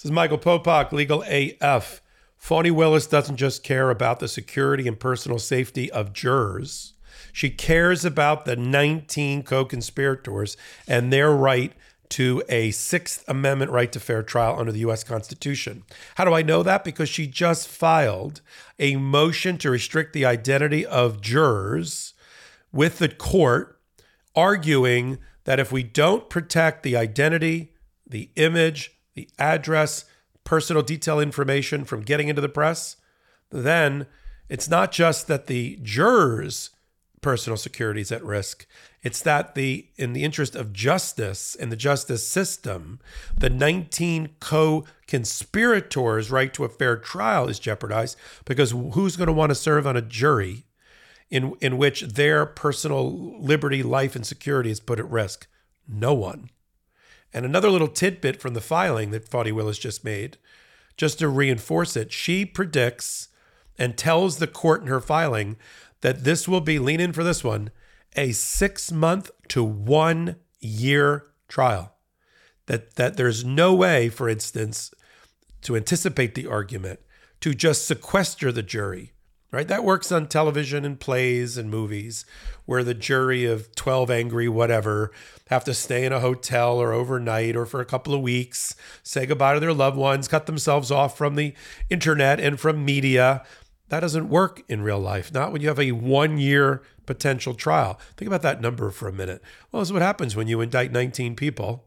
This is Michael Popok, Legal AF. Fani Willis doesn't just care about the security and personal safety of jurors. She cares about the 19 co conspirators and their right to a Sixth Amendment right to fair trial under the U.S. Constitution. How do I know that? Because she just filed a motion to restrict the identity of jurors with the court, arguing that if we don't protect the identity, the image, the address, personal detail information from getting into the press, then it's not just that the jurors' personal security is at risk. It's that the in the interest of justice and the justice system, the 19 co-conspirators' right to a fair trial is jeopardized because who's going to want to serve on a jury in in which their personal liberty, life, and security is put at risk? No one. And another little tidbit from the filing that Fani Willis just made, just to reinforce it, she predicts and tells the court in her filing that this will be, lean in for this one, a six month to one year trial. That, that there's no way, for instance, to anticipate the argument, to just sequester the jury, right? That works on television and plays and movies where the jury of 12 angry whatever have to stay in a hotel or overnight or for a couple of weeks, say goodbye to their loved ones, cut themselves off from the internet and from media. That doesn't work in real life, not when you have a one year potential trial. Think about that number for a minute. Well, this is what happens when you indict 19 people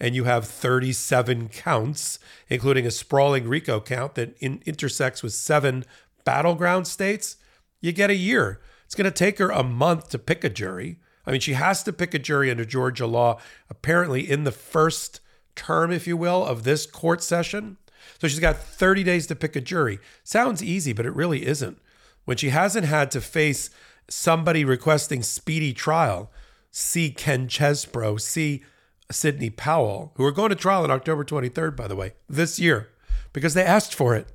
and you have 37 counts, including a sprawling RICO count that in, intersects with seven battleground states. You get a year. It's going to take her a month to pick a jury. I mean, she has to pick a jury under Georgia law, apparently in the first term, if you will, of this court session. So she's got 30 days to pick a jury. Sounds easy, but it really isn't. When she hasn't had to face somebody requesting speedy trial, see Ken Chesebro, see Sidney Powell, who are going to trial on October 23rd, by the way, this year, because they asked for it,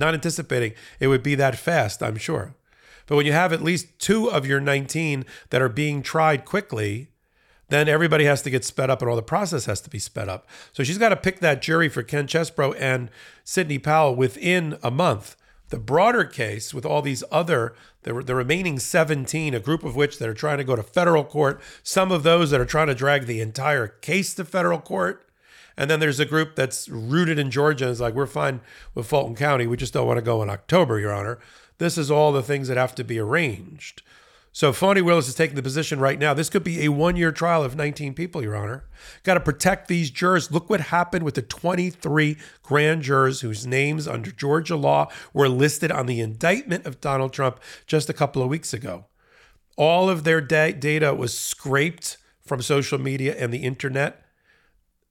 not anticipating it would be that fast, I'm sure. But when you have at least two of your 19 that are being tried quickly, then everybody has to get sped up and all the process has to be sped up. So she's got to pick that jury for Ken Chesebro and Sidney Powell within a month. The broader case with all these other, the, the remaining 17, a group of which that are trying to go to federal court, some of those that are trying to drag the entire case to federal court. And then there's a group that's rooted in Georgia and is like, we're fine with Fulton County. We just don't want to go in October, Your Honor. This is all the things that have to be arranged. So Fani Willis is taking the position right now. This could be a one-year trial of 19 people, Your Honor. Got to protect these jurors. Look what happened with the 23 grand jurors whose names under Georgia law were listed on the indictment of Donald Trump just a couple of weeks ago. All of their da- data was scraped from social media and the internet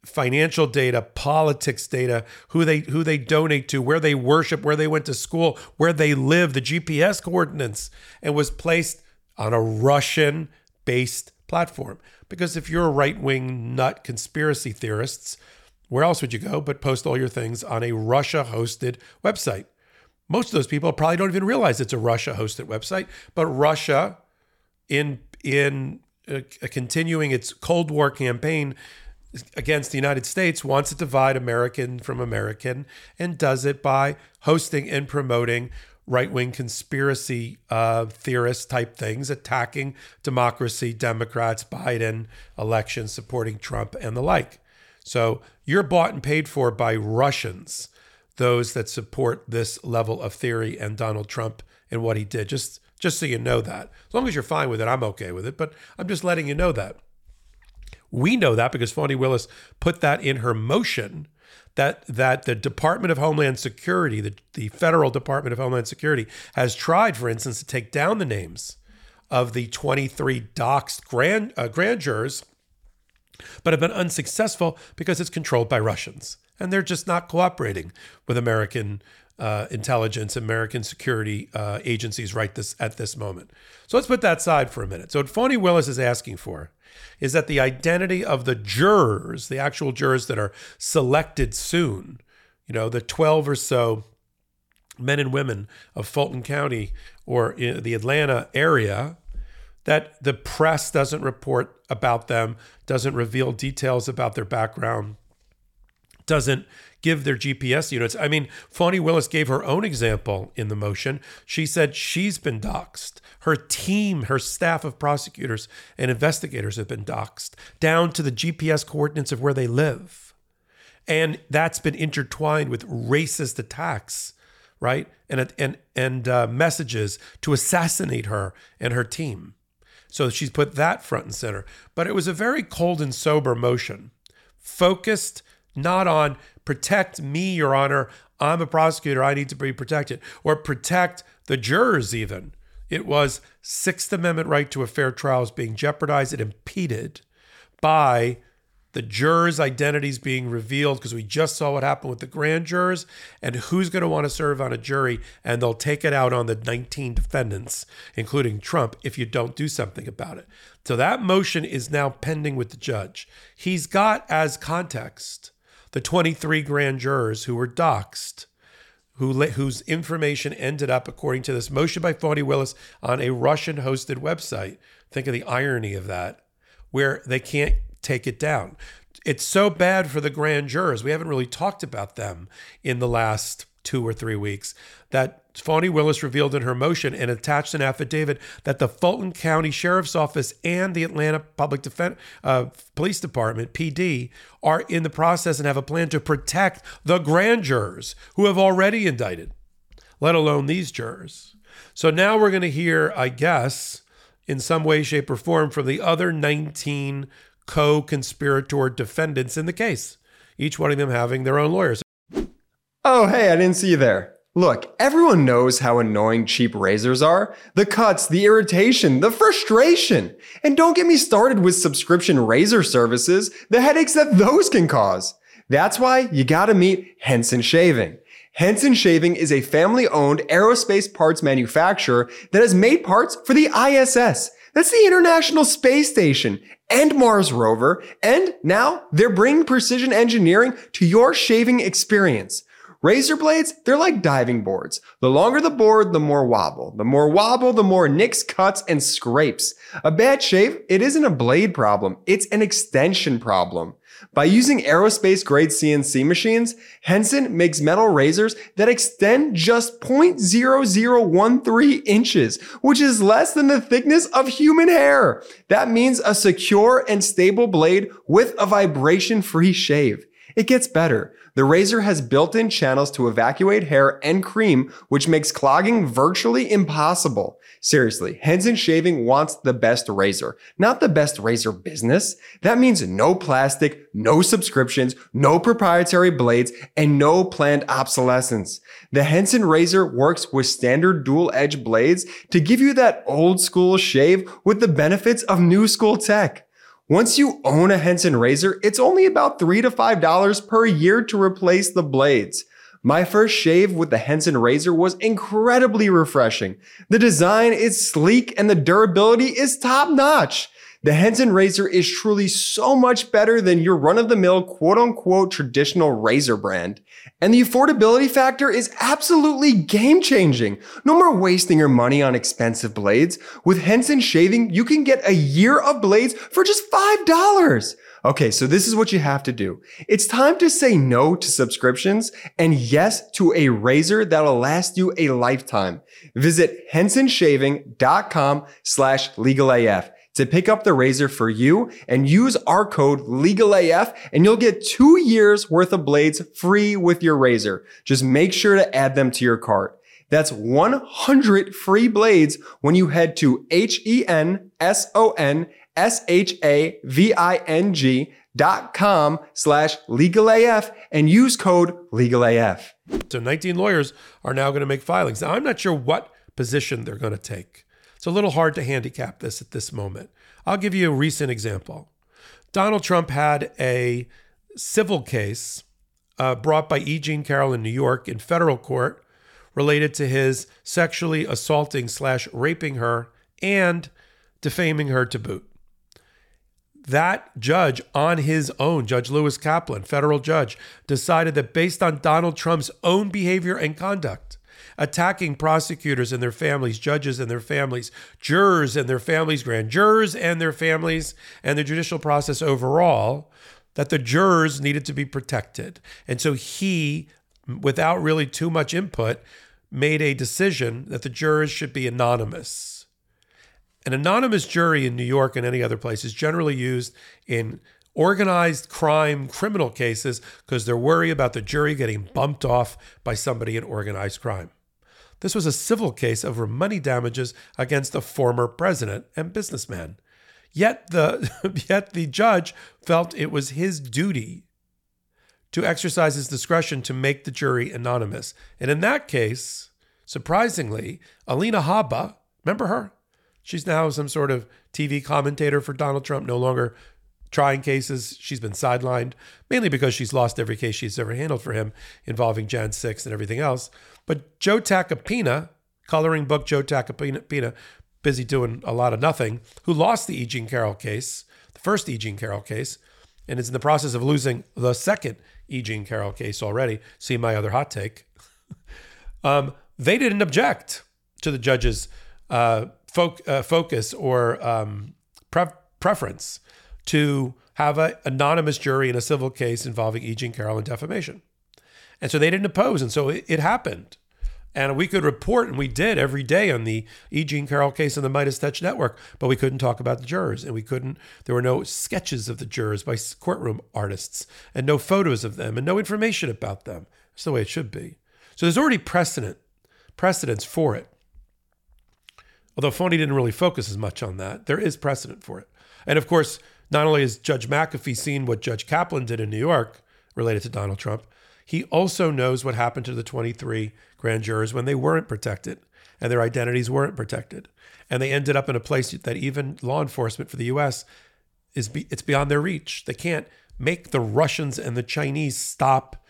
financial data, politics data, who they who they donate to, where they worship, where they went to school, where they live, the GPS coordinates, and was placed on a Russian based platform. Because if you're a right wing nut conspiracy theorists, where else would you go but post all your things on a Russia hosted website? Most of those people probably don't even realize it's a Russia hosted website, but Russia in in uh, continuing its Cold War campaign against the United States wants to divide American from American and does it by hosting and promoting right wing conspiracy uh, theorist type things, attacking democracy, Democrats, Biden, elections, supporting Trump, and the like. So you're bought and paid for by Russians, those that support this level of theory and Donald Trump and what he did. Just just so you know that. As long as you're fine with it, I'm okay with it. But I'm just letting you know that. We know that because Fani Willis put that in her motion that that the Department of Homeland Security, the, the federal Department of Homeland Security, has tried, for instance, to take down the names of the 23 doxed grand uh, grand jurors, but have been unsuccessful because it's controlled by Russians, and they're just not cooperating with American uh, intelligence, American security uh, agencies right this at this moment. So let's put that aside for a minute. So what Fani Willis is asking for is that the identity of the jurors, the actual jurors that are selected soon, you know, the 12 or so men and women of Fulton County or the Atlanta area, that the press doesn't report about them, doesn't reveal details about their background, doesn't give their GPS units. I mean, Fani Willis gave her own example in the motion. She said she's been doxxed. Her team, her staff of prosecutors and investigators have been doxxed down to the GPS coordinates of where they live. And that's been intertwined with racist attacks, right? And and and uh, messages to assassinate her and her team. So she's put that front and center. But it was a very cold and sober motion, focused not on protect me, Your Honor. I'm a prosecutor. I need to be protected, or protect the jurors, even. It was Sixth Amendment right to a fair trial is being jeopardized and impeded by the jurors' identities being revealed because we just saw what happened with the grand jurors and who's going to want to serve on a jury and they'll take it out on the 19 defendants including Trump if you don't do something about it. So that motion is now pending with the judge. He's got as context the 23 grand jurors who were doxxed who, whose information ended up, according to this motion by Fani Willis, on a Russian hosted website. Think of the irony of that, where they can't take it down. It's so bad for the grand jurors. We haven't really talked about them in the last two or three weeks that Fani Willis revealed in her motion and attached an affidavit that the Fulton County Sheriff's Office and the Atlanta Public Defense uh, Police Department (PD) are in the process and have a plan to protect the grand jurors who have already indicted, let alone these jurors. So now we're going to hear, I guess, in some way, shape, or form, from the other 19 co conspirator defendants in the case, each one of them having their own lawyers. Oh, hey, I didn't see you there. Look, everyone knows how annoying cheap razors are. The cuts, the irritation, the frustration. And don't get me started with subscription razor services, the headaches that those can cause. That's why you gotta meet Henson Shaving. Henson Shaving is a family owned aerospace parts manufacturer that has made parts for the ISS. That's the International Space Station and Mars rover. And now they're bringing precision engineering to your shaving experience. Razor blades, they're like diving boards. The longer the board, the more wobble. The more wobble, the more nicks, cuts, and scrapes. A bad shave, it isn't a blade problem, it's an extension problem. By using aerospace grade CNC machines, Henson makes metal razors that extend just 0.0013 inches, which is less than the thickness of human hair. That means a secure and stable blade with a vibration free shave. It gets better. The razor has built-in channels to evacuate hair and cream, which makes clogging virtually impossible. Seriously, Henson Shaving wants the best razor, not the best razor business. That means no plastic, no subscriptions, no proprietary blades, and no planned obsolescence. The Henson razor works with standard dual edge blades to give you that old school shave with the benefits of new school tech. Once you own a Henson razor, it's only about 3 to $5 per year to replace the blades. My first shave with the Henson razor was incredibly refreshing. The design is sleek and the durability is top notch. The Henson razor is truly so much better than your run of the mill quote unquote traditional razor brand. And the affordability factor is absolutely game changing. No more wasting your money on expensive blades. With Henson shaving, you can get a year of blades for just $5. Okay, so this is what you have to do. It's time to say no to subscriptions and yes to a razor that'll last you a lifetime. Visit hensonshaving.com slash legalaf to pick up the razor for you and use our code LEGALAF and you'll get two years worth of blades free with your razor. Just make sure to add them to your cart. That's 100 free blades when you head to H-E-N-S-O-N-S-H-A-V-I-N-G dot com slash legalaf and use code legalaf. So 19 lawyers are now going to make filings. Now, I'm not sure what position they're going to take. It's a little hard to handicap this at this moment. I'll give you a recent example. Donald Trump had a civil case uh, brought by E. Jean Carroll in New York in federal court related to his sexually assaulting slash raping her and defaming her to boot. That judge on his own, Judge Lewis Kaplan, federal judge, decided that based on Donald Trump's own behavior and conduct, attacking prosecutors and their families, judges and their families, jurors and their families, grand jurors and their families, and the judicial process overall, that the jurors needed to be protected. And so he, without really too much input, made a decision that the jurors should be anonymous. An anonymous jury in New York and any other place is generally used in organized crime criminal cases because they're worried about the jury getting bumped off by somebody in organized crime. This was a civil case over money damages against a former president and businessman. Yet the yet the judge felt it was his duty to exercise his discretion to make the jury anonymous. And in that case, surprisingly, Alina Habba, remember her? She's now some sort of TV commentator for Donald Trump, no longer trying cases. She's been sidelined, mainly because she's lost every case she's ever handled for him involving Jan 6 and everything else. But Joe Tacopina, coloring book Joe Tacopina, busy doing a lot of nothing, who lost the E. Jean Carroll case, the first E. Jean Carroll case, and is in the process of losing the second E. Jean Carroll case already. See my other hot take. um, they didn't object to the judge's uh, uh, focus or um, pre- preference to have an anonymous jury in a civil case involving E. Jean Carroll and defamation. And so they didn't oppose. And so it, it happened. And we could report, and we did every day on the E. Jean Carroll case on the MeidasTouch Network, but we couldn't talk about the jurors. And we couldn't, there were no sketches of the jurors by courtroom artists, and no photos of them, and no information about them. That's the way it should be. So there's already precedent, precedence for it. Although Fani didn't really focus as much on that, there is precedent for it. And of course, not only has Judge McAfee seen what Judge Kaplan did in New York related to Donald Trump, he also knows what happened to the 23 grand jurors when they weren't protected and their identities weren't protected. And they ended up in a place that even law enforcement for the US is be, it's beyond their reach. They can't make the Russians and the Chinese stop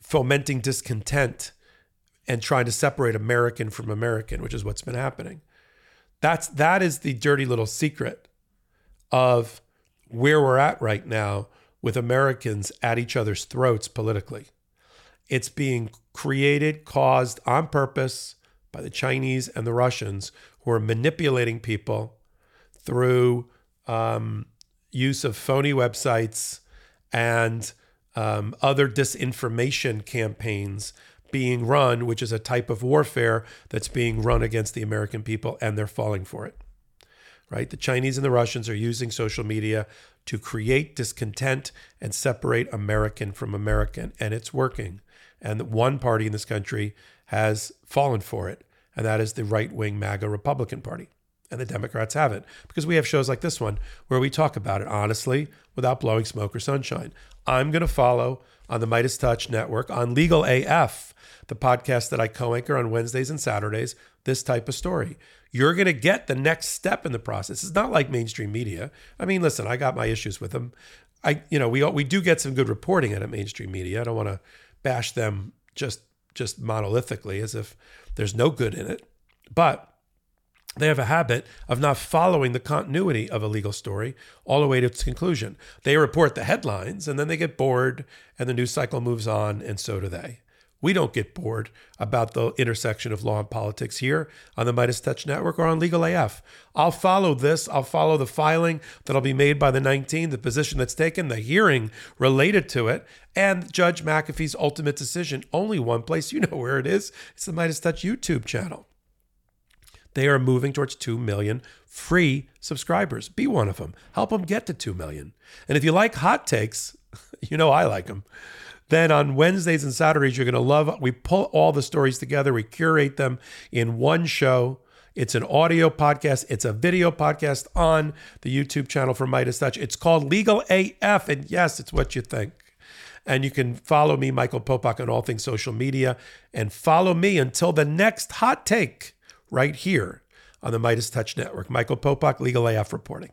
fomenting discontent and trying to separate American from American, which is what's been happening. That's that is the dirty little secret of where we're at right now with Americans at each other's throats politically. It's being created, caused on purpose by the Chinese and the Russians who are manipulating people through um, use of phony websites and um, other disinformation campaigns being run, which is a type of warfare that's being run against the American people, and they're falling for it right? The Chinese and the Russians are using social media to create discontent and separate American from American, and it's working. And one party in this country has fallen for it, and that is the right wing MAGA Republican Party. And the Democrats haven't, because we have shows like this one where we talk about it honestly without blowing smoke or sunshine. I'm going to follow on the MeidasTouch Network on Legal AF, the podcast that I co anchor on Wednesdays and Saturdays, this type of story you're going to get the next step in the process. It's not like mainstream media. I mean, listen, I got my issues with them. I, you know, we we do get some good reporting out of mainstream media. I don't want to bash them just just monolithically as if there's no good in it, but they have a habit of not following the continuity of a legal story all the way to its conclusion. They report the headlines and then they get bored and the news cycle moves on, and so do they. We don't get bored about the intersection of law and politics here on the MeidasTouch Network or on Legal AF. I'll follow this. I'll follow the filing that'll be made by the 19, the position that's taken, the hearing related to it, and Judge McAfee's ultimate decision. Only one place. You know where it is. It's the MeidasTouch YouTube channel. They are moving towards 2 million free subscribers. Be one of them. Help them get to 2 million. And if you like hot takes, you know I like them. Then on Wednesdays and Saturdays, you're going to love. We pull all the stories together, we curate them in one show. It's an audio podcast. It's a video podcast on the YouTube channel for MeidasTouch. It's called Legal AF. And yes, it's what you think. And you can follow me, Michael Popok, on all things social media. And follow me until the next hot take right here on the MeidasTouch Network. Michael Popok, Legal AF reporting.